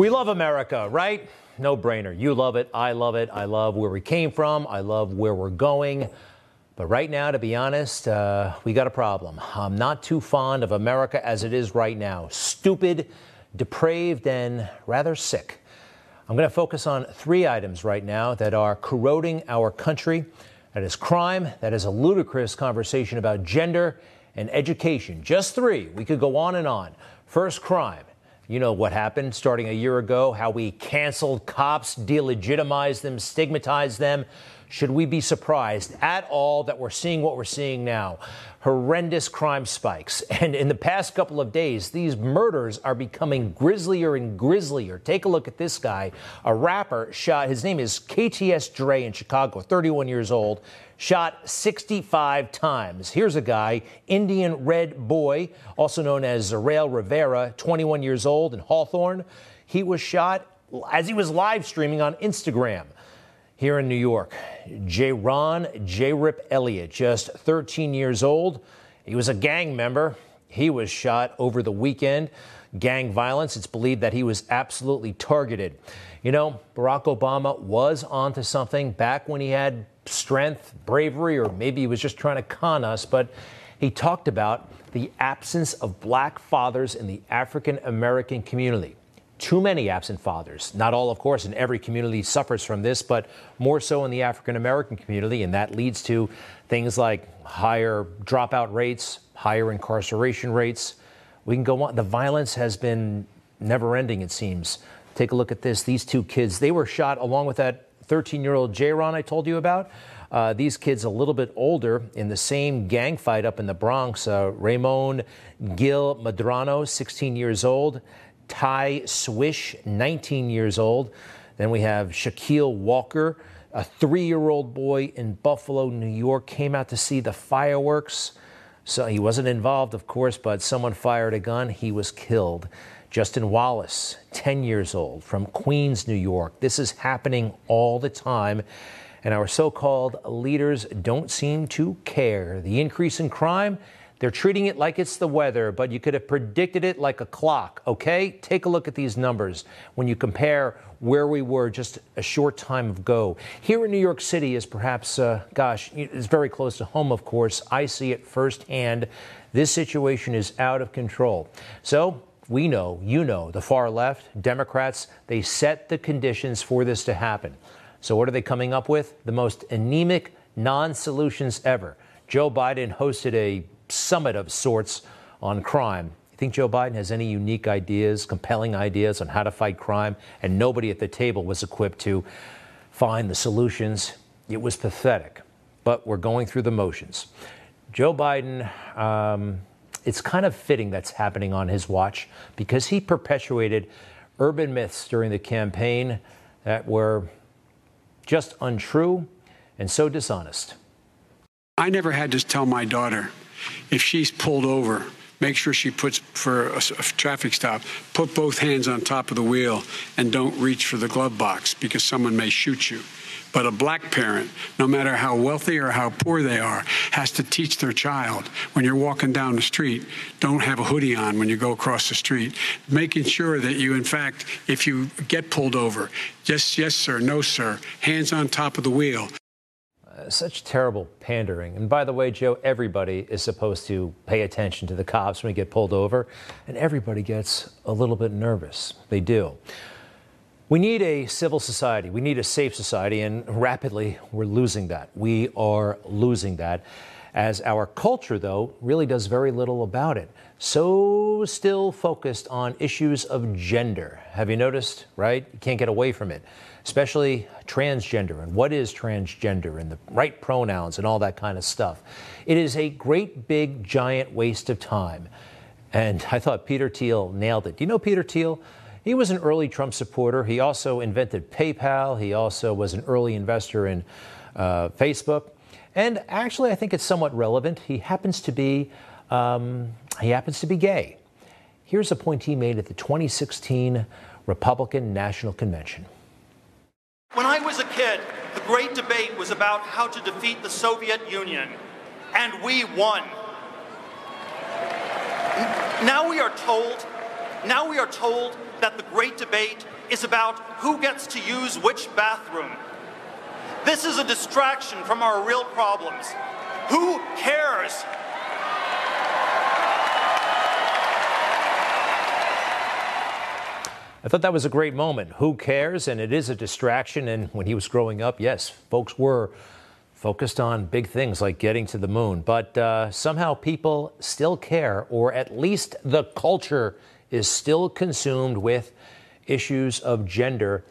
We love America, right? No brainer. You love it. I love it. I love where we came from. I love where we're going. But right now, to be honest, uh, we got a problem. I'm not too fond of America as it is right now. Stupid, depraved, and rather sick. I'm going to focus on three items right now that are corroding our country. That is crime, that is a ludicrous conversation about gender and education. Just three. We could go on and on. First, crime. You know what happened starting a year ago, how we canceled cops, delegitimized them, stigmatized them. Should we be surprised at all that we're seeing what we're seeing now? Horrendous crime spikes. And in the past couple of days, these murders are becoming grislier and grislier. Take a look at this guy, a rapper shot, his name is KTS Dre in Chicago, 31 years old, shot 65 times. Here's a guy, Indian Red Boy, also known as Zarael Rivera, 21 years old in Hawthorne. He was shot as he was live streaming on Instagram here in New York. J. Ron J. Rip Elliott, just 13 years old. He was a gang member. He was shot over the weekend. Gang violence, it's believed that he was absolutely targeted. You know, Barack Obama was onto something back when he had strength, bravery, or maybe he was just trying to con us, but he talked about the absence of black fathers in the African American community. Too many absent fathers. Not all, of course, in every community suffers from this, but more so in the African American community, and that leads to things like higher dropout rates, higher incarceration rates. We can go on. The violence has been never ending, it seems. Take a look at this. These two kids, they were shot along with that 13 year old Ron I told you about. Uh, these kids a little bit older in the same gang fight up in the Bronx. Uh, Ramon Gil Medrano, 16 years old. Ty Swish, 19 years old. Then we have Shaquille Walker, a three year old boy in Buffalo, New York, came out to see the fireworks. So he wasn't involved, of course, but someone fired a gun. He was killed. Justin Wallace, 10 years old, from Queens, New York. This is happening all the time, and our so called leaders don't seem to care. The increase in crime, they're treating it like it's the weather, but you could have predicted it like a clock, okay? Take a look at these numbers when you compare where we were just a short time ago. Here in New York City is perhaps, uh, gosh, it's very close to home, of course. I see it firsthand. This situation is out of control. So, we know, you know, the far left, Democrats, they set the conditions for this to happen. So, what are they coming up with? The most anemic non solutions ever. Joe Biden hosted a summit of sorts on crime. You think Joe Biden has any unique ideas, compelling ideas on how to fight crime? And nobody at the table was equipped to find the solutions. It was pathetic. But we're going through the motions. Joe Biden, um, it's kind of fitting that's happening on his watch because he perpetuated urban myths during the campaign that were just untrue and so dishonest. I never had to tell my daughter if she's pulled over, make sure she puts for a, traffic stop, put both hands on top of the wheel and don't reach for the glove box because someone may shoot you. But a black parent, no matter how wealthy or how poor they are, has to teach their child when you're walking down the street, don't have a hoodie on when you go across the street. Making sure that you, in fact, if you get pulled over, yes, yes, sir, no, sir, hands on top of the wheel. Uh, such terrible pandering. And by the way, Joe, everybody is supposed to pay attention to the cops when we get pulled over, and everybody gets a little bit nervous. They do. We need a civil society. We need a safe society, and rapidly we're losing that. We are losing that as our culture, though, really does very little about it. So still focused on issues of gender. Have you noticed, right? You can't get away from it, especially transgender and what is transgender and the right pronouns and all that kind of stuff. It is a great, big, giant waste of time. And I thought Peter Thiel nailed it. Do you know Peter Thiel? He was an early Trump supporter. He also invented PayPal. He also was an early investor in uh, Facebook. And actually, I think it's somewhat relevant. He happens to be um, he happens to be gay. Here's a point he made at the 2016 Republican National Convention. When I was a kid, the great debate was about how to defeat the Soviet Union, and we won. Now we are told Now we are told that the great debate is about who gets to use which bathroom. This is a distraction from our real problems. Who cares? I thought that was a great moment. Who cares? And it is a distraction. And when he was growing up, yes, folks were focused on big things like getting to the moon. But uh, somehow people still care, or at least the culture is still consumed with issues of gender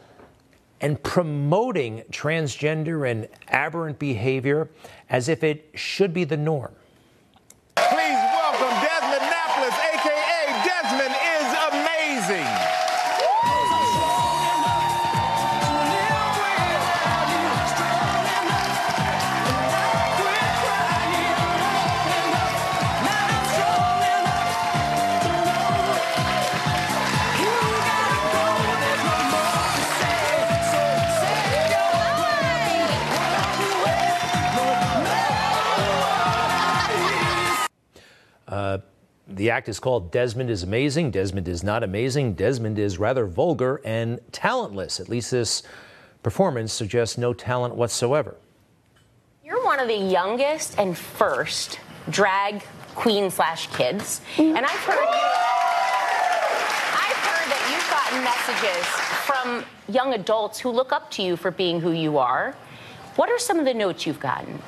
and promoting transgender and aberrant behavior as if it should be the norm. The act is called Desmond is Amazing. Desmond is not amazing. Desmond is rather vulgar and talentless. At least this performance suggests no talent whatsoever. You're one of the youngest and first drag queen slash kids, mm-hmm. and I've heard I've heard that you've gotten messages from young adults who look up to you for being who you are. What are some of the notes you've gotten?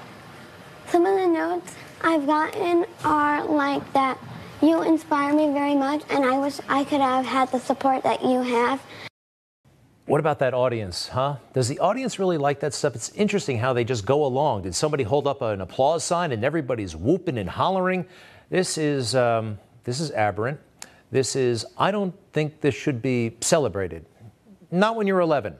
Some of the notes I've gotten are like that you inspire me very much and I wish I could have had the support that you have. What about that audience, huh? Does the audience really like that stuff? It's interesting how they just go along. Did somebody hold up an applause sign and everybody's whooping and hollering? This is um, this is aberrant. This is I don't think this should be celebrated. Not when you're 11.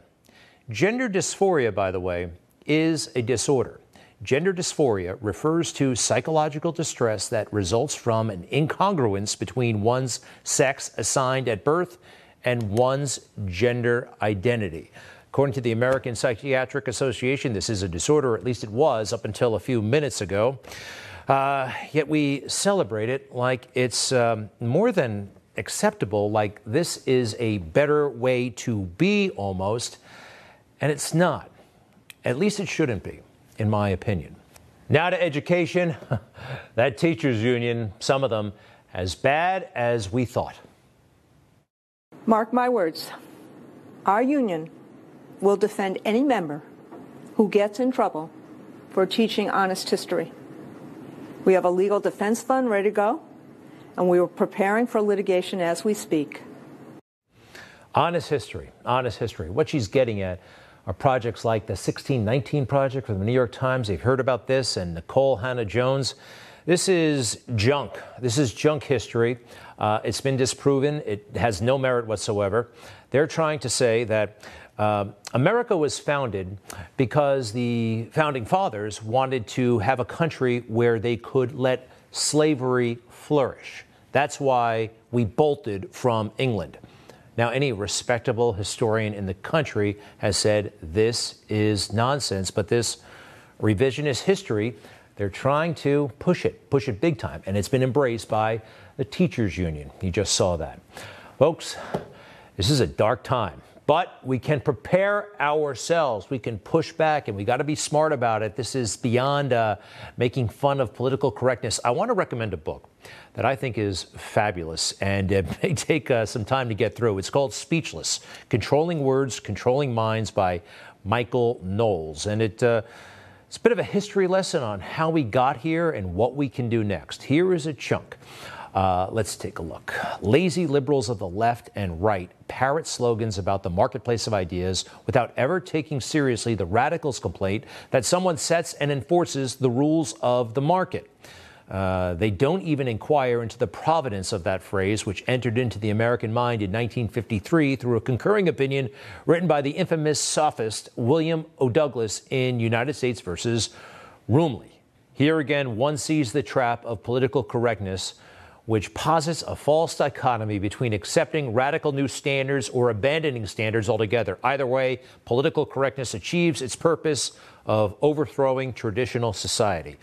Gender dysphoria, by the way, is a disorder. Gender dysphoria refers to psychological distress that results from an incongruence between one's sex assigned at birth and one's gender identity. According to the American Psychiatric Association, this is a disorder, at least it was up until a few minutes ago. Uh, yet we celebrate it like it's um, more than acceptable, like this is a better way to be almost, and it's not. At least it shouldn't be, in my opinion. Now to education. that teachers' union, some of them, as bad as we thought. Mark my words, our union will defend any member who gets in trouble for teaching honest history. We have a legal defense fund ready to go, and we are preparing for litigation as we speak. Honest history, honest history. What she's getting at are projects like the 1619 Project from the New York Times. They've heard about this, and Nicole Hannah-Jones. This is junk. This is junk history. Uh, it's been disproven. It has no merit whatsoever. They're trying to say that uh, America was founded because the founding fathers wanted to have a country where they could let slavery flourish. That's why we bolted from England. Now, any respectable historian in the country has said this is nonsense, but this revisionist history, they're trying to push it, push it big time, and it's been embraced by the teachers union. You just saw that. Folks, this is a dark time, but we can prepare ourselves. We can push back, and we got to be smart about it. This is beyond uh, making fun of political correctness. I want to recommend a book that I think is fabulous and it may take uh, some time to get through. It's called Speechless Controlling Words, Controlling Minds by Michael Knowles. And it, uh, it's a bit of a history lesson on how we got here and what we can do next. Here is a chunk. Uh, let's take a look. Lazy liberals of the left and right parrot slogans about the marketplace of ideas without ever taking seriously the radicals' complaint that someone sets and enforces the rules of the market. Uh, they don't even inquire into the providence of that phrase, which entered into the American mind in 1953 through a concurring opinion written by the infamous sophist William O. Douglas in United States versus Rumley. Here again, one sees the trap of political correctness, which posits a false dichotomy between accepting radical new standards or abandoning standards altogether. Either way, political correctness achieves its purpose of overthrowing traditional society.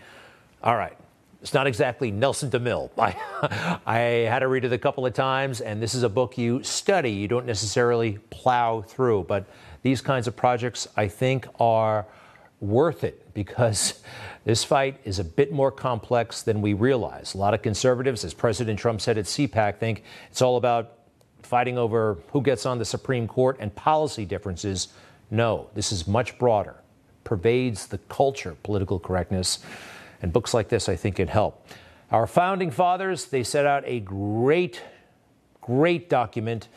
All right. It's not exactly Nelson DeMille. I, I had to read it a couple of times, and this is a book you study. You don't necessarily plow through. But these kinds of projects, I think, are worth it because this fight is a bit more complex than we realize. A lot of conservatives, as President Trump said at CPAC, think it's all about fighting over who gets on the Supreme Court and policy differences. No, this is much broader, pervades the culture, political correctness. And books like this, I think, can help. Our founding fathers, they set out a great, great document,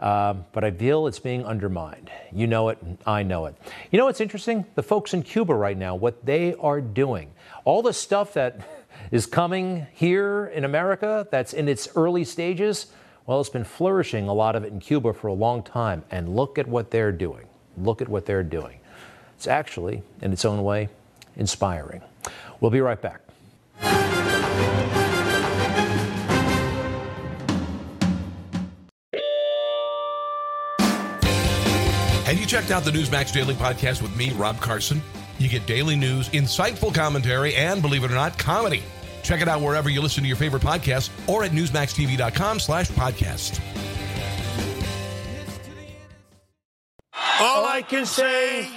um, but I feel it's being undermined. You know it, I know it. You know what's interesting? The folks in Cuba right now, what they are doing, all the stuff that is coming here in America that's in its early stages, well, it's been flourishing a lot of it in Cuba for a long time. And look at what they're doing. Look at what they're doing. It's actually, in its own way, inspiring. We'll be right back. Have you checked out the Newsmax Daily Podcast with me, Rob Carson? You get daily news, insightful commentary, and believe it or not, comedy. Check it out wherever you listen to your favorite podcasts or at newsmaxtv.com slash podcast. All I can say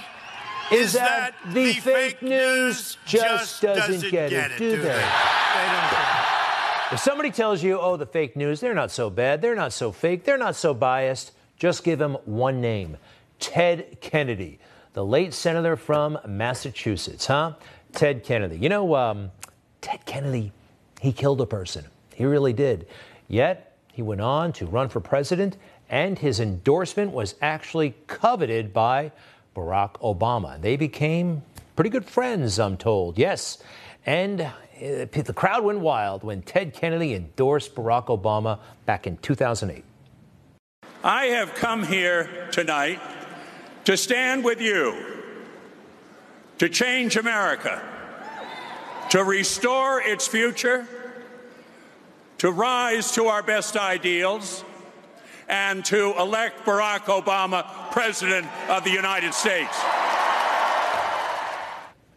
is that the fake news just doesn't get it, do they? If somebody tells you, oh, the fake news, they're not so bad, they're not so fake, they're not so biased, just give them one name Ted Kennedy, the late senator from Massachusetts, huh? Ted Kennedy. You know, um, Ted Kennedy, he killed a person. He really did. Yet, he went on to run for president, and his endorsement was actually coveted by Barack Obama. They became pretty good friends, I'm told. Yes. And uh, the crowd went wild when Ted Kennedy endorsed Barack Obama back in 2008. I have come here tonight to stand with you, to change America, to restore its future, to rise to our best ideals, and to elect Barack Obama President of the United States.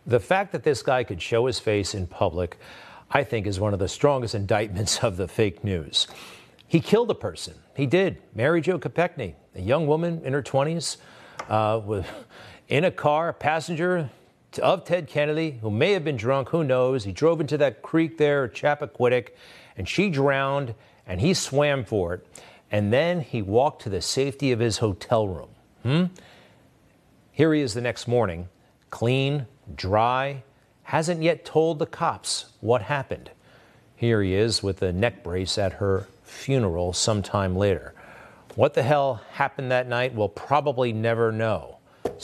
The fact that this guy could show his face in public, I think, is one of the strongest indictments of the fake news. He killed a person. He did. Mary Jo Kopechne, a young woman in her 20s, uh, in a car, a passenger of Ted Kennedy, who may have been drunk, who knows. He drove into that creek there, Chappaquiddick, and she drowned, and he swam for it. And then he walked to the safety of his hotel room. Hmm? Here he is the next morning, clean, dry, hasn't yet told the cops what happened. Here he is with a neck brace at her funeral sometime later. What the hell happened that night? We'll probably never know.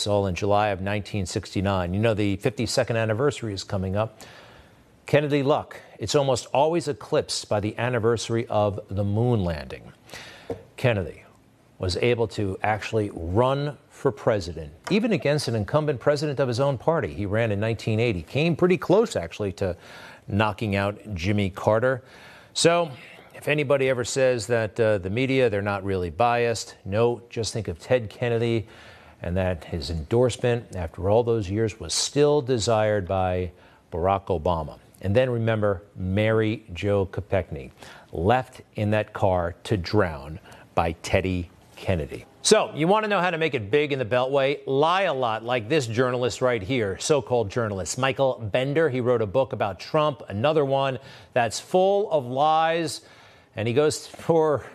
All in July of 1969. You know, the 52nd anniversary is coming up. Kennedy luck, it's almost always eclipsed by the anniversary of the moon landing. Kennedy was able to actually run for president, even against an incumbent president of his own party. He ran in 1980, came pretty close actually to knocking out Jimmy Carter. So, if anybody ever says that uh, the media, they're not really biased, no, just think of Ted Kennedy and that his endorsement after all those years was still desired by Barack Obama. And then remember Mary Jo Kopechne, left in that car to drown by Teddy Kennedy. So, you want to know how to make it big in the Beltway? Lie a lot, like this journalist right here, so called journalist, Michael Bender. He wrote a book about Trump, another one that's full of lies, and he goes for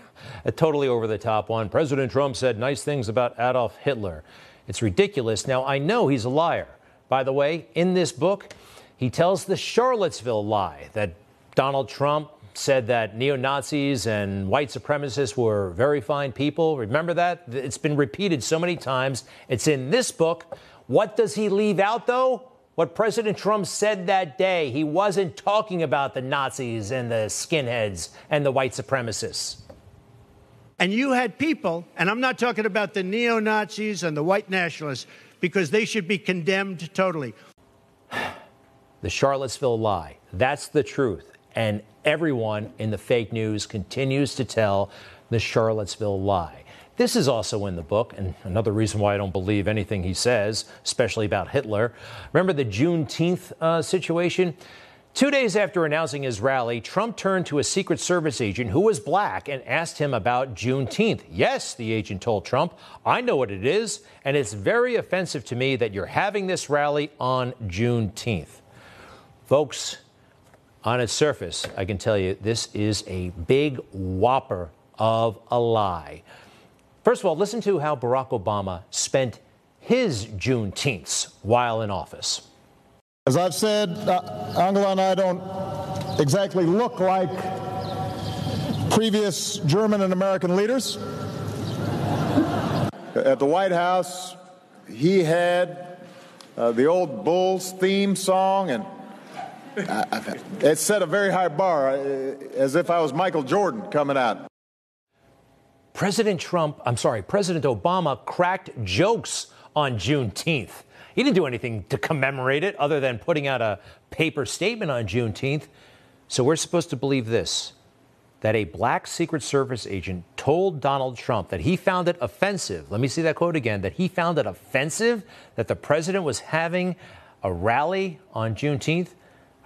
a totally over the top one. President Trump said nice things about Adolf Hitler. It's ridiculous. Now, I know he's a liar. By the way, in this book, he tells the Charlottesville lie that Donald Trump said that neo Nazis and white supremacists were very fine people. Remember that? It's been repeated so many times. It's in this book. What does he leave out, though? What President Trump said that day. He wasn't talking about the Nazis and the skinheads and the white supremacists. And you had people, and I'm not talking about the neo Nazis and the white nationalists, because they should be condemned totally. The Charlottesville lie. That's the truth. And everyone in the fake news continues to tell the Charlottesville lie. This is also in the book, and another reason why I don't believe anything he says, especially about Hitler. Remember the Juneteenth uh, situation? Two days after announcing his rally, Trump turned to a Secret Service agent who was black and asked him about Juneteenth. Yes, the agent told Trump, I know what it is, and it's very offensive to me that you're having this rally on Juneteenth. Folks, on its surface, I can tell you this is a big whopper of a lie. First of all, listen to how Barack Obama spent his Juneteenths while in office. As I've said, uh, Angela and I don't exactly look like previous German and American leaders. At the White House, he had uh, the old Bulls theme song, and it set a very high bar, uh, as if I was Michael Jordan coming out. President Trump, I'm sorry, President Obama cracked jokes on Juneteenth. He didn't do anything to commemorate it other than putting out a paper statement on Juneteenth. So we're supposed to believe this that a black Secret Service agent told Donald Trump that he found it offensive. Let me see that quote again that he found it offensive that the president was having a rally on Juneteenth.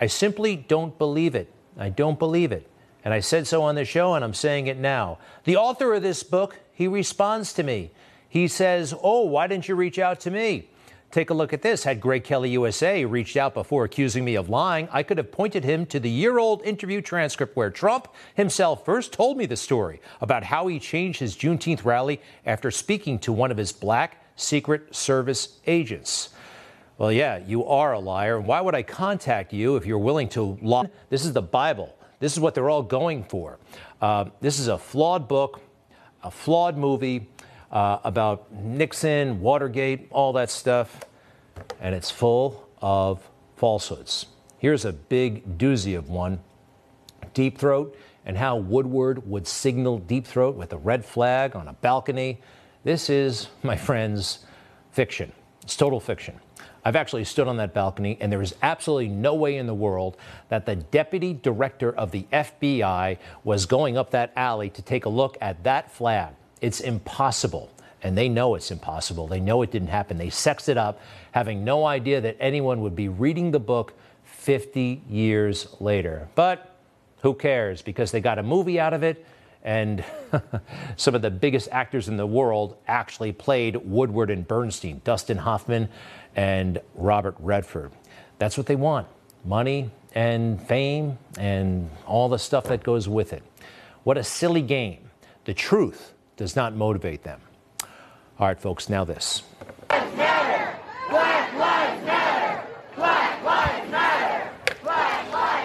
I simply don't believe it. I don't believe it. And I said so on the show, and I'm saying it now. The author of this book, he responds to me. He says, Oh, why didn't you reach out to me? Take a look at this. Had Greg Kelly USA reached out before accusing me of lying, I could have pointed him to the year old interview transcript where Trump himself first told me the story about how he changed his Juneteenth rally after speaking to one of his black Secret Service agents. Well, yeah, you are a liar. And why would I contact you if you're willing to lie? This is the Bible. This is what they're all going for. Uh, this is a flawed book, a flawed movie uh, about Nixon, Watergate, all that stuff, and it's full of falsehoods. Here's a big doozy of one Deep Throat and how Woodward would signal Deep Throat with a red flag on a balcony. This is, my friends, fiction. It's total fiction. I've actually stood on that balcony, and there is absolutely no way in the world that the deputy director of the FBI was going up that alley to take a look at that flag. It's impossible. And they know it's impossible. They know it didn't happen. They sexed it up, having no idea that anyone would be reading the book 50 years later. But who cares? Because they got a movie out of it, and some of the biggest actors in the world actually played Woodward and Bernstein, Dustin Hoffman and Robert Redford. That's what they want money and fame and all the stuff that goes with it. What a silly game. The truth does not motivate them. All right, folks, now this. Black lives matter. Black lives matter.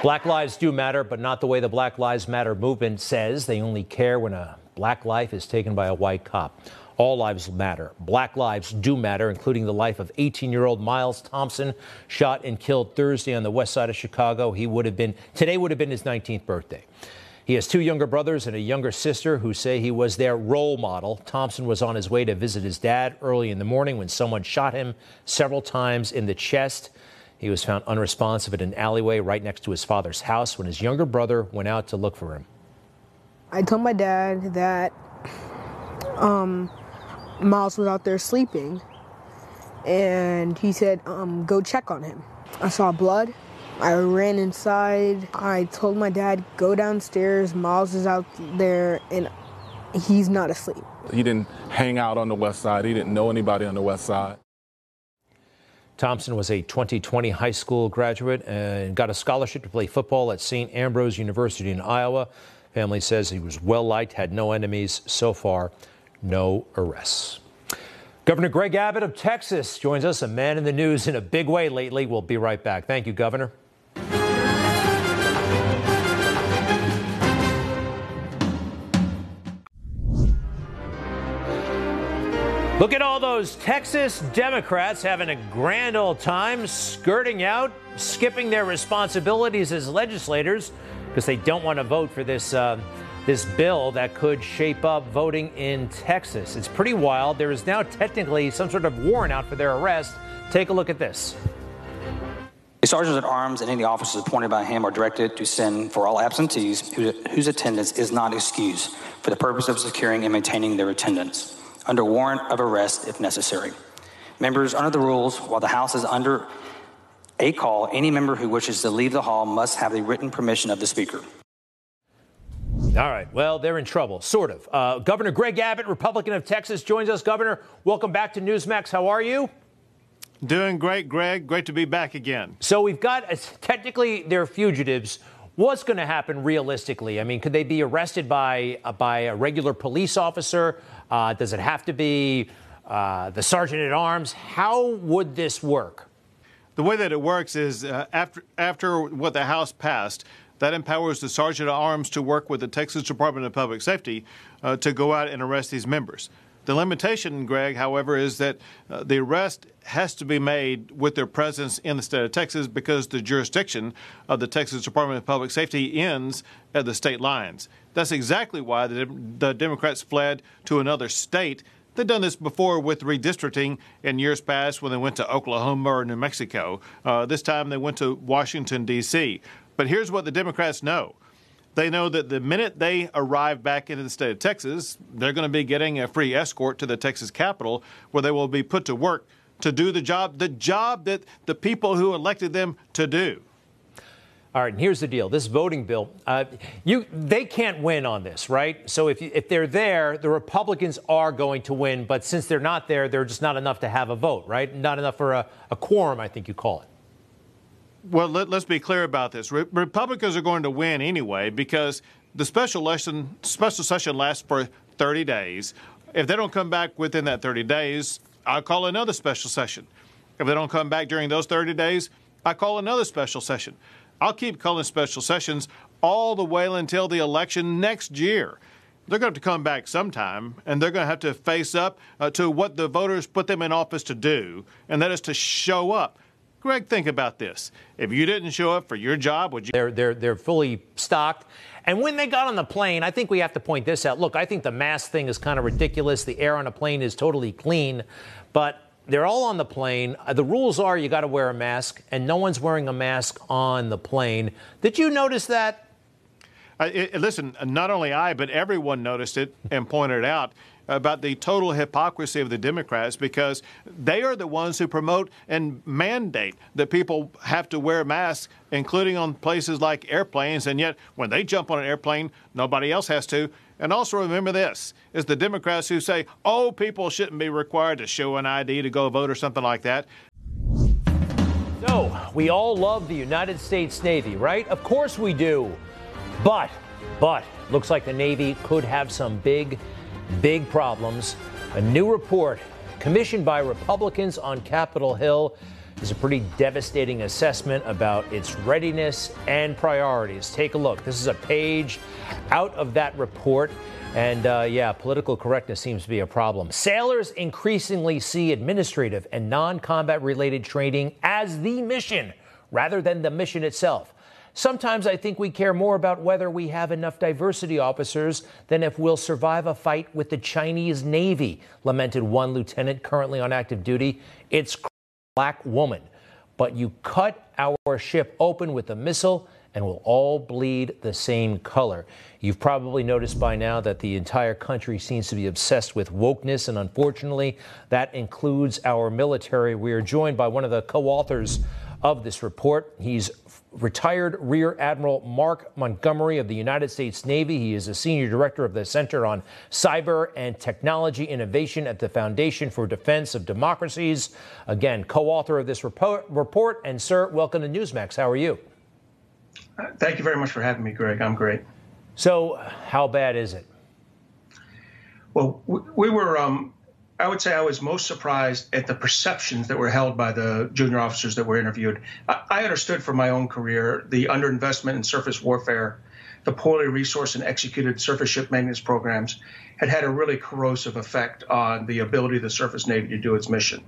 Black lives. Do matter, but not the way the Black Lives Matter movement says. They only care when a black life is taken by a white cop. All lives matter. Black lives do matter, including the life of 18 year old Miles Thompson, shot and killed Thursday on the west side of Chicago. He would have been, today would have been his 19th birthday. He has two younger brothers and a younger sister who say he was their role model. Thompson was on his way to visit his dad early in the morning when someone shot him several times in the chest. He was found unresponsive in an alleyway right next to his father's house when his younger brother went out to look for him. I told my dad that um, Miles was out there sleeping, and he said, um, "Go check on him." I saw blood. I ran inside. I told my dad, go downstairs. Miles is out there and he's not asleep. He didn't hang out on the west side. He didn't know anybody on the west side. Thompson was a 2020 high school graduate and got a scholarship to play football at St. Ambrose University in Iowa. Family says he was well liked, had no enemies. So far, no arrests. Governor Greg Abbott of Texas joins us, a man in the news in a big way lately. We'll be right back. Thank you, Governor. Look at all those Texas Democrats having a grand old time skirting out, skipping their responsibilities as legislators because they don't want to vote for this. Uh, this bill that could shape up voting in Texas. It's pretty wild. There is now technically some sort of warrant out for their arrest. Take a look at this. The sergeants at arms and any officers appointed by him are directed to send for all absentees whose attendance is not excused for the purpose of securing and maintaining their attendance under warrant of arrest if necessary. Members, under the rules, while the House is under a call, any member who wishes to leave the hall must have the written permission of the Speaker. All right. Well, they're in trouble, sort of. Uh, Governor Greg Abbott, Republican of Texas, joins us. Governor, welcome back to Newsmax. How are you? Doing great, Greg. Great to be back again. So we've got, technically, they're fugitives. What's going to happen realistically? I mean, could they be arrested by uh, by a regular police officer? Uh, does it have to be uh, the sergeant at arms? How would this work? The way that it works is uh, after after what the House passed, that empowers the sergeant at arms to work with the Texas Department of Public Safety uh, to go out and arrest these members. The limitation, Greg, however, is that uh, the arrest has to be made with their presence in the state of Texas because the jurisdiction of the Texas Department of Public Safety ends at the state lines. That's exactly why the, the Democrats fled to another state. They've done this before with redistricting in years past when they went to Oklahoma or New Mexico. Uh, this time they went to Washington, D.C. But here's what the Democrats know they know that the minute they arrive back into the state of Texas, they're going to be getting a free escort to the Texas Capitol where they will be put to work to do the job, the job that the people who elected them to do. All right, and here's the deal: this voting bill, uh, you they can't win on this, right? So if if they're there, the Republicans are going to win, but since they're not there, they're just not enough to have a vote, right? Not enough for a, a quorum, I think you call it. Well, let, us be clear about this. Re- Republicans are going to win anyway because the special special session lasts for 30 days. If they don't come back within that 30 days, I'll call another special session. If they don't come back during those 30 days, I call another special session. I'll keep calling special sessions all the way until the election next year. They're going to have to come back sometime, and they're going to have to face up uh, to what the voters put them in office to do, and that is to show up Greg, think about this. If you didn't show up for your job, would you? They're, they're, they're fully stocked. And when they got on the plane, I think we have to point this out. Look, I think the mask thing is kind of ridiculous. The air on a plane is totally clean, but they're all on the plane. Uh, the rules are you got to wear a mask, and no one's wearing a mask on the plane. Did you notice that? Uh, it, listen, not only I, but everyone noticed it and pointed it out about the total hypocrisy of the Democrats because they are the ones who promote and mandate that people have to wear masks, including on places like airplanes. And yet, when they jump on an airplane, nobody else has to. And also remember this is the Democrats who say, oh, people shouldn't be required to show an ID to go vote or something like that. So, we all love the United States Navy, right? Of course we do. But, but, looks like the Navy could have some big big problems. A new report commissioned by Republicans on Capitol Hill is a pretty devastating assessment about its readiness and priorities. Take a look. This is a page out of that report. And uh, yeah, political correctness seems to be a problem. Sailors increasingly see administrative and non combat related training as the mission rather than the mission itself. Sometimes I think we care more about whether we have enough diversity officers than if we'll survive a fight with the Chinese Navy, lamented one lieutenant currently on active duty. It's black woman. But you cut our ship open with a missile and we'll all bleed the same color. You've probably noticed by now that the entire country seems to be obsessed with wokeness, and unfortunately, that includes our military. We are joined by one of the co authors of this report. He's retired Rear Admiral Mark Montgomery of the United States Navy. He is a senior director of the Center on Cyber and Technology Innovation at the Foundation for Defense of Democracies. Again, co author of this report, report. And, sir, welcome to Newsmax. How are you? Thank you very much for having me, Greg. I'm great. So, how bad is it? Well, we were um, I would say I was most surprised at the perceptions that were held by the junior officers that were interviewed. I, understood from my own career the underinvestment in surface warfare, the poorly resourced and executed surface ship maintenance programs had had a really corrosive effect on the ability of the surface navy to do its mission.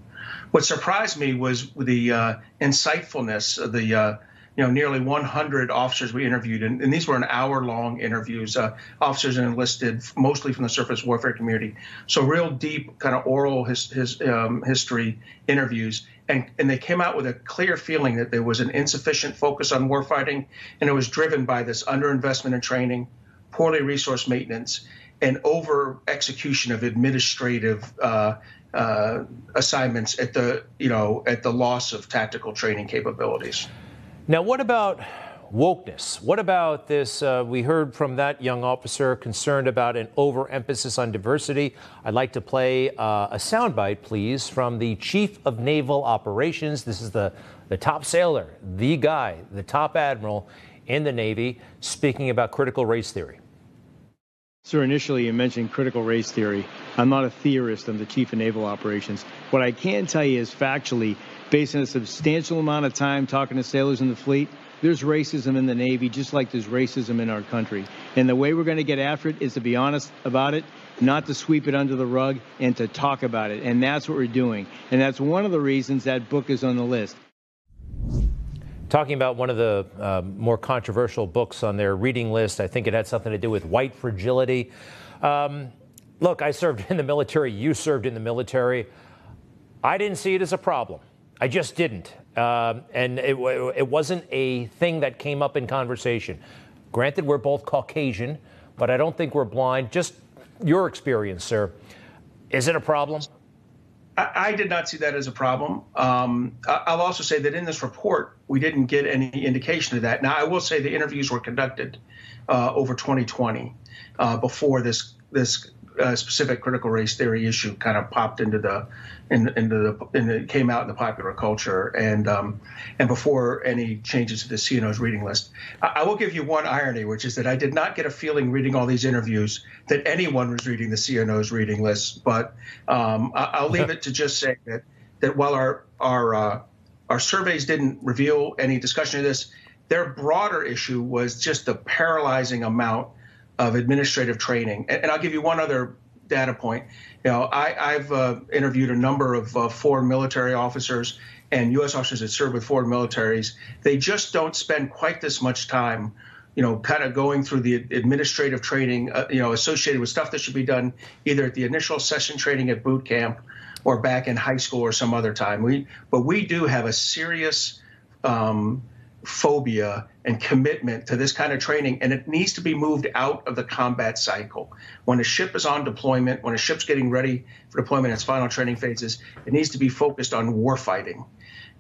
What surprised me was the uh, insightfulness, of the uh, you know, nearly 100 officers we interviewed, and, and these were an hour-long interviews. Uh, officers enlisted mostly from the surface warfare community, so real deep kind of oral his, his um, history interviews, and and they came out with a clear feeling that there was an insufficient focus on warfighting, and it was driven by this underinvestment in training, poorly resourced maintenance, and over execution of administrative uh, uh, assignments at the you know at the loss of tactical training capabilities. Now, what about wokeness? What about this? Uh, we heard from that young officer concerned about an overemphasis on diversity. I'd like to play uh, a soundbite, please, from the Chief of Naval Operations. This is the, the top sailor, the guy, the top admiral in the Navy, speaking about critical race theory. Sir, initially you mentioned critical race theory. I'm not a theorist, I'm the Chief of Naval Operations. What I can tell you is factually, based on a substantial amount of time talking to sailors in the fleet, there's racism in the Navy just like there's racism in our country. And the way we're going to get after it is to be honest about it, not to sweep it under the rug, and to talk about it. And that's what we're doing. And that's one of the reasons that book is on the list. Talking about one of the uh, more controversial books on their reading list, I think it had something to do with white fragility. Um, look, I served in the military, you served in the military. I didn't see it as a problem. I just didn't. Um, and it, it wasn't a thing that came up in conversation. Granted, we're both Caucasian, but I don't think we're blind. Just your experience, sir. Is it a problem? I, I did not see that as a problem. Um, I'll also say that in this report, we didn't get any indication of that. Now, I will say the interviews were conducted uh, over 2020 uh, before this this uh, specific critical race theory issue kind of popped into the in, into the in the, came out in the popular culture and um, and before any changes to the CNO's reading list. I, I, will give you one irony, which is that I did not get a feeling reading all these interviews that anyone was reading the CNO's reading list. But um, I, will leave it to just say that that while our our uh, our surveys didn't reveal any discussion of this, their broader issue was just the paralyzing amount of administrative training. And, and I'll give you one other data point. You know, I, have uh, interviewed a number of uh, foreign military officers and U.S. officers that serve with foreign militaries. They just don't spend quite this much time, you know, kind of going through the administrative training, uh, you know, associated with stuff that should be done either at the initial session training at boot camp or back in high school or some other time. We, but we do have a serious um, phobia and commitment to this kind of training, and it needs to be moved out of the combat cycle. When a ship is on deployment, when a ship's getting ready for deployment in its final training phases, it needs to be focused on warfighting.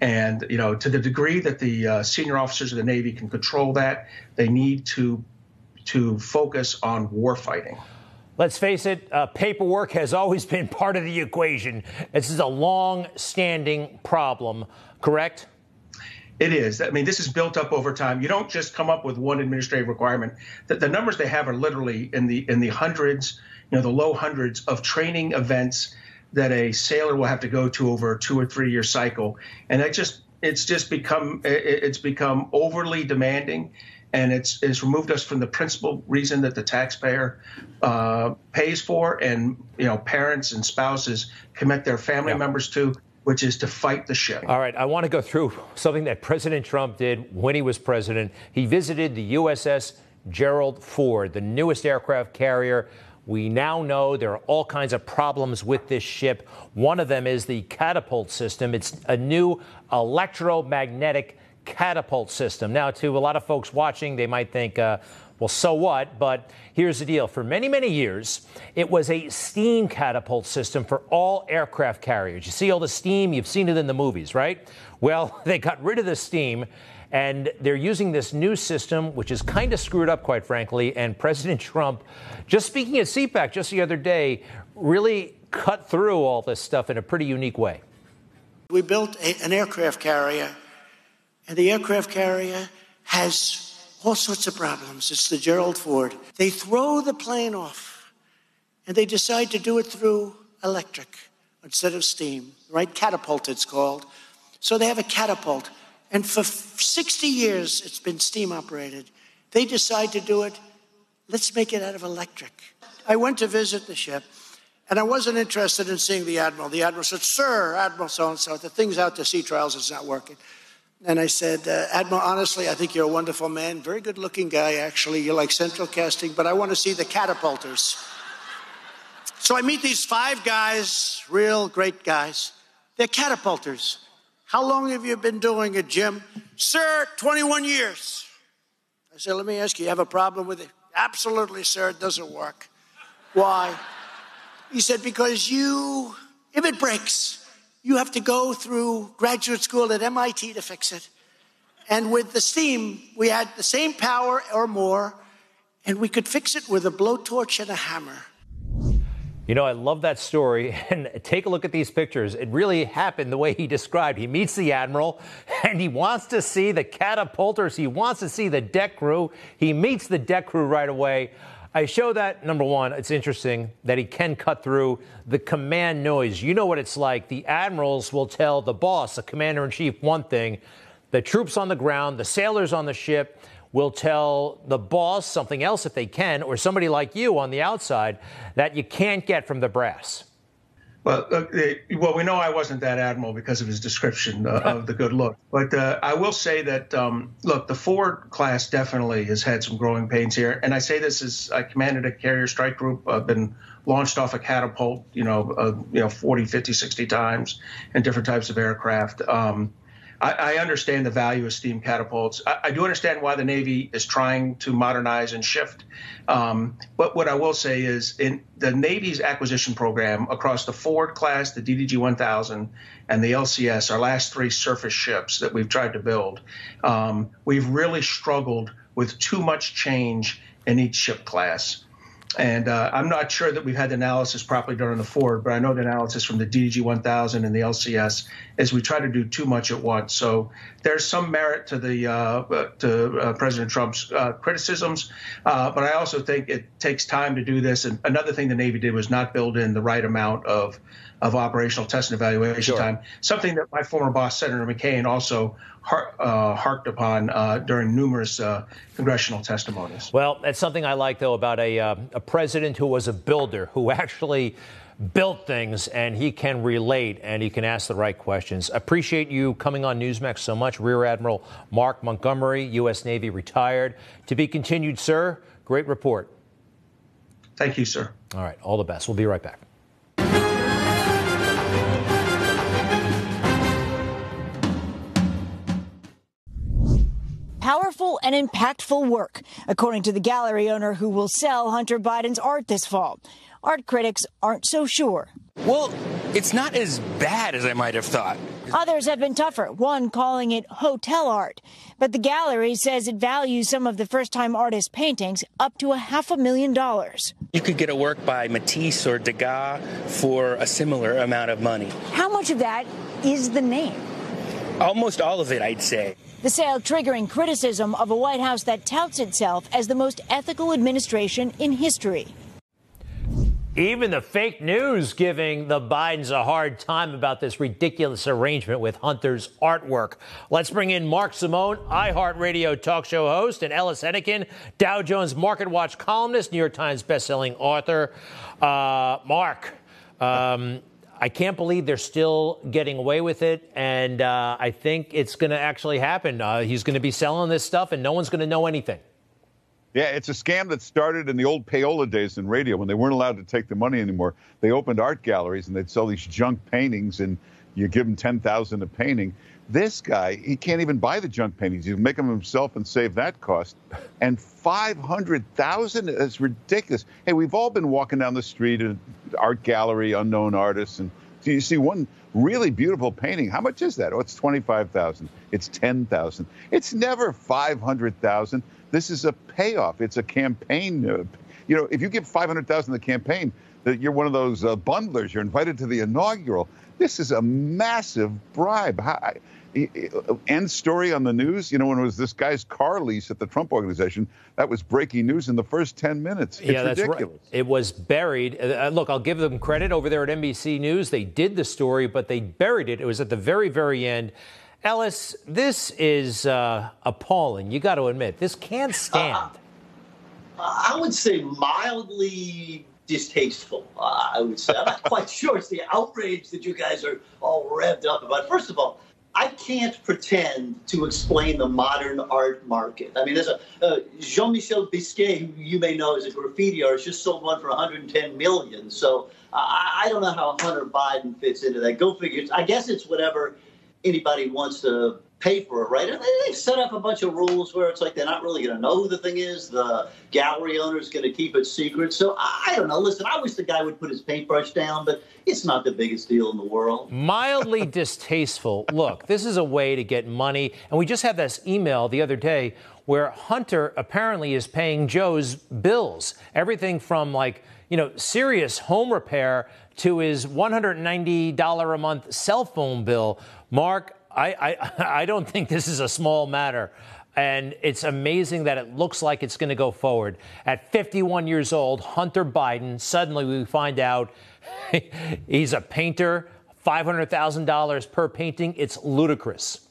And you know, to the degree that the uh, senior officers of the Navy can control that, they need to to focus on warfighting. Let's face it, uh, paperwork has always been part of the equation. This is a long-standing problem, correct? It is. I mean, this is built up over time. You don't just come up with one administrative requirement. The, the, numbers they have are literally in the in the hundreds, you know, the low hundreds of training events that a sailor will have to go to over a two or three year cycle, and that just it's just become it's become overly demanding, and it's it's removed us from the principal reason that the taxpayer uh, pays for, and you know, parents and spouses commit their family yeah. members to which is to fight the ship. All right, I want to go through something that President Trump did when he was president. He visited the USS Gerald Ford, the newest aircraft carrier. We now know there are all kinds of problems with this ship. One of them is the catapult system. It's a new electromagnetic catapult system. Now, to a lot of folks watching, they might think, uh, well, so what? But here's the deal. For many, many years, it was a steam catapult system for all aircraft carriers. You see all the steam, you've seen it in the movies, right? Well, they got rid of the steam and they're using this new system, which is kind of screwed up, quite frankly. And President Trump, just speaking at CPAC just the other day, really cut through all this stuff in a pretty unique way. We built a, an aircraft carrier, and the aircraft carrier has all sorts of problems. It's the Gerald Ford. They throw the plane off and they decide to do it through electric instead of steam, right? Catapult, it's called. So they have a catapult. And for 60 years, it's been steam operated. They decide to do it, let's make it out of electric. I went to visit the ship. And I wasn't interested in seeing the admiral. The admiral said, Sir, Admiral so and so, the thing's out to sea trials, it's not working. And I said, uh, Admiral, honestly, I think you're a wonderful man. Very good looking guy, actually. You like central casting, but I want to see the catapulters. So I meet these five guys, real great guys. They're catapulters. How long have you been doing it, Jim? Sir, 21 years. I said, let me ask you, you have a problem with it? Absolutely, sir, it doesn't work. Why? He said, because you If it breaks, you have to go through graduate school at MIT to fix it. And with the steam, we had the same power or more, and we could fix it with a blowtorch and a hammer. You know, I love that story. And take a look at these pictures. It really happened the way he described. He meets the admiral and he wants to see the catapulters. He wants to see the deck crew. He meets the deck crew right away. I show that, number one, it's interesting that he can cut through the command noise. You know what it's like. The admirals will tell the boss, the commander in chief, one thing. The troops on the ground, the sailors on the ship, will tell the boss something else if they can, or somebody like you on the outside that you can't get from the brass. Well, uh, well, we know I wasn't that admiral because of his description uh, of the good look. But uh, I will say that, um, look, the Ford class definitely has had some growing pains here. And I say this as I commanded a carrier strike group. I've been launched off a catapult, you know, uh, you know, 40, 50, 60 times in different types of aircraft. Um, I, I understand the value of steam catapults. I, I, do understand why the Navy is trying to modernize and shift. Um, but what I will say is, in the Navy's acquisition program across the Ford class, the DDG 1000, and the LCS, our last three surface ships that we've tried to build, um, we've really struggled with too much change in each ship class. And uh, I'm not sure that we've had the analysis properly done on the Ford, but I know the analysis from the DDG 1000 and the LCS is we try to do too much at once. So there's some merit to the uh, uh to uh, President Trump's uh, criticisms, uh, but I also think it takes time to do this. And another thing the Navy did was not build in the right amount of of operational test and evaluation sure. time. Something that my former boss, Senator McCain, also har- uh, harked upon uh, during numerous uh, congressional testimonies. Well, that's something I like, though, about a, uh, a president who was a builder, who actually built things, and he can relate and he can ask the right questions. Appreciate you coming on Newsmax so much. Rear Admiral Mark Montgomery, U.S. Navy retired. To be continued, sir. Great report. Thank you, sir. All right. All the best. We'll be right back. Powerful and impactful work, according to the gallery owner who will sell Hunter Biden's art this fall. Art critics aren't so sure. Well, it's not as bad as I might have thought. Others have been tougher, one calling it hotel art. But the gallery says it values some of the first time artist paintings up to a half a million dollars. You could get a work by Matisse or Degas for a similar amount of money. How much of that is the name? Almost all of it, I'd say. The sale triggering criticism of a White House that touts itself as the most ethical administration in history. Even the fake news giving the Bidens a hard time about this ridiculous arrangement with Hunter's artwork. Let's bring in Mark Simone, iHeartRadio talk show host, and Ellis Henican, Dow Jones Market Watch columnist, New York Times bestselling author. Uh, Mark, um, I can't believe they're still getting away with it, and uh, I think it's going to actually happen. Uh, he's going to be selling this stuff, and no one's going to know anything. Yeah, it's a scam that started in the old payola days in radio when they weren't allowed to take the money anymore. They opened art galleries and they'd sell these junk paintings, and you give them ten thousand a painting. This guy, he can't even buy the junk paintings. He'll make them himself and save that cost. And 500,000 is ridiculous. Hey, we've all been walking down the street at art gallery, unknown artists, and you see one really beautiful painting. How much is that? Oh, it's 25,000. It's 10,000. It's never 500,000. This is a payoff. It's a campaign. Uh, you know, if you give five hundred thousand to the campaign, that you're one of those uh, bundlers. You're invited to the inaugural. This is a massive bribe. How, end story on the news. You know, when it was this guy's car lease at the Trump organization, that was breaking news in the first 10 minutes. It's yeah, that's ridiculous. right. It was buried. Uh, look, I'll give them credit over there at NBC News. They did the story, but they buried it. It was at the very, very end. Ellis, this is uh, appalling. You got to admit, this can't stand. Uh, I would say mildly distasteful. Uh, I would say I'm not quite sure it's the outrage that you guys are all revved up about. First of all, I can't pretend to explain the modern art market. I mean, there's a uh, Jean-Michel Basquiat, who you may know as a graffiti artist, just sold one for 110 million. So I, I don't know how Hunter Biden fits into that. Go figure. I guess it's whatever anybody wants to pay for it, right? And they've set up a bunch of rules where it's like they're not really going to know who the thing is. The gallery owner is going to keep it secret. So I don't know. Listen, I wish the guy would put his paintbrush down, but it's not the biggest deal in the world. Mildly distasteful. Look, this is a way to get money. And we just had this email the other day where Hunter apparently is paying Joe's bills. Everything from like, you know, serious home repair to his $190 a month cell phone bill. Mark, I, I, don't think this is a small matter. And it's amazing that it looks like it's going to go forward. At 51 years old, Hunter Biden, suddenly we find out he's a painter, $500,000 per painting. It's ludicrous.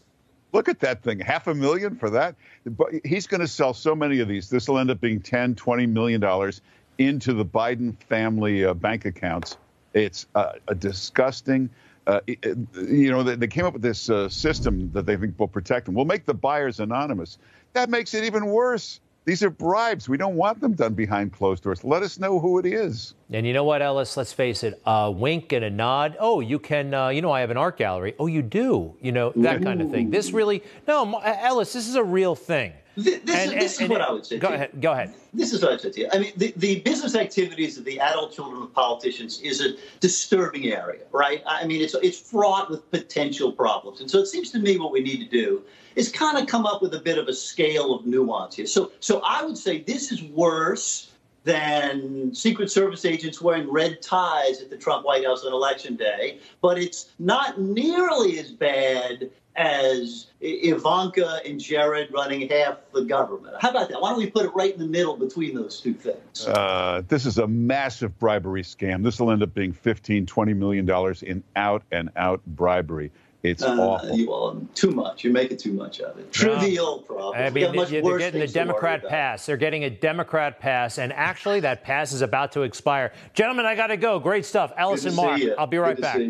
Look at that thing, half a million for that. But he's going to sell so many of these. This will end up being 10, 20 million dollars into the Biden family uh, bank accounts. It's uh, a disgusting. Uh, you know, they, they, came up with this uh, system that they think will protect them. We'll make the buyers anonymous. That makes it even worse. These are bribes. We don't want them done behind closed doors. Let us know who it is. And you know what, Ellis? Let's face it. A wink and a nod. Oh, you can. Uh, you know, I have an art gallery. Oh, you do. You know that kind of thing. This really. No, Ellis. This is a real thing. This, and, is, this and, is what I would say. Go ahead. Go ahead. This is what I would say to you. I mean, the, the business activities of the adult children of politicians is a disturbing area, right? I mean, it's it's fraught with potential problems, and so it seems to me what we need to do is kind of come up with a bit of a scale of nuance here. So, so I would say this is worse than Secret Service agents wearing red ties at the Trump White House on election day, but it's not nearly as bad as Ivanka and Jared running half the government. How about that? Why don't we put it right in the middle between those two things? Uh, this is a massive bribery scam. This will end up being 15, 20 million dollars in out and out bribery. It's uh, awful. You all too much. You're making too much of it. Trivial problem. I mean, they're getting a Democrat pass. They're getting a Democrat pass, and actually, that pass is about to expire. Gentlemen, I got to go. Great stuff, Ellison Mark. I'll be right back.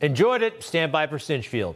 Enjoyed it. Stand by for Stinchfield.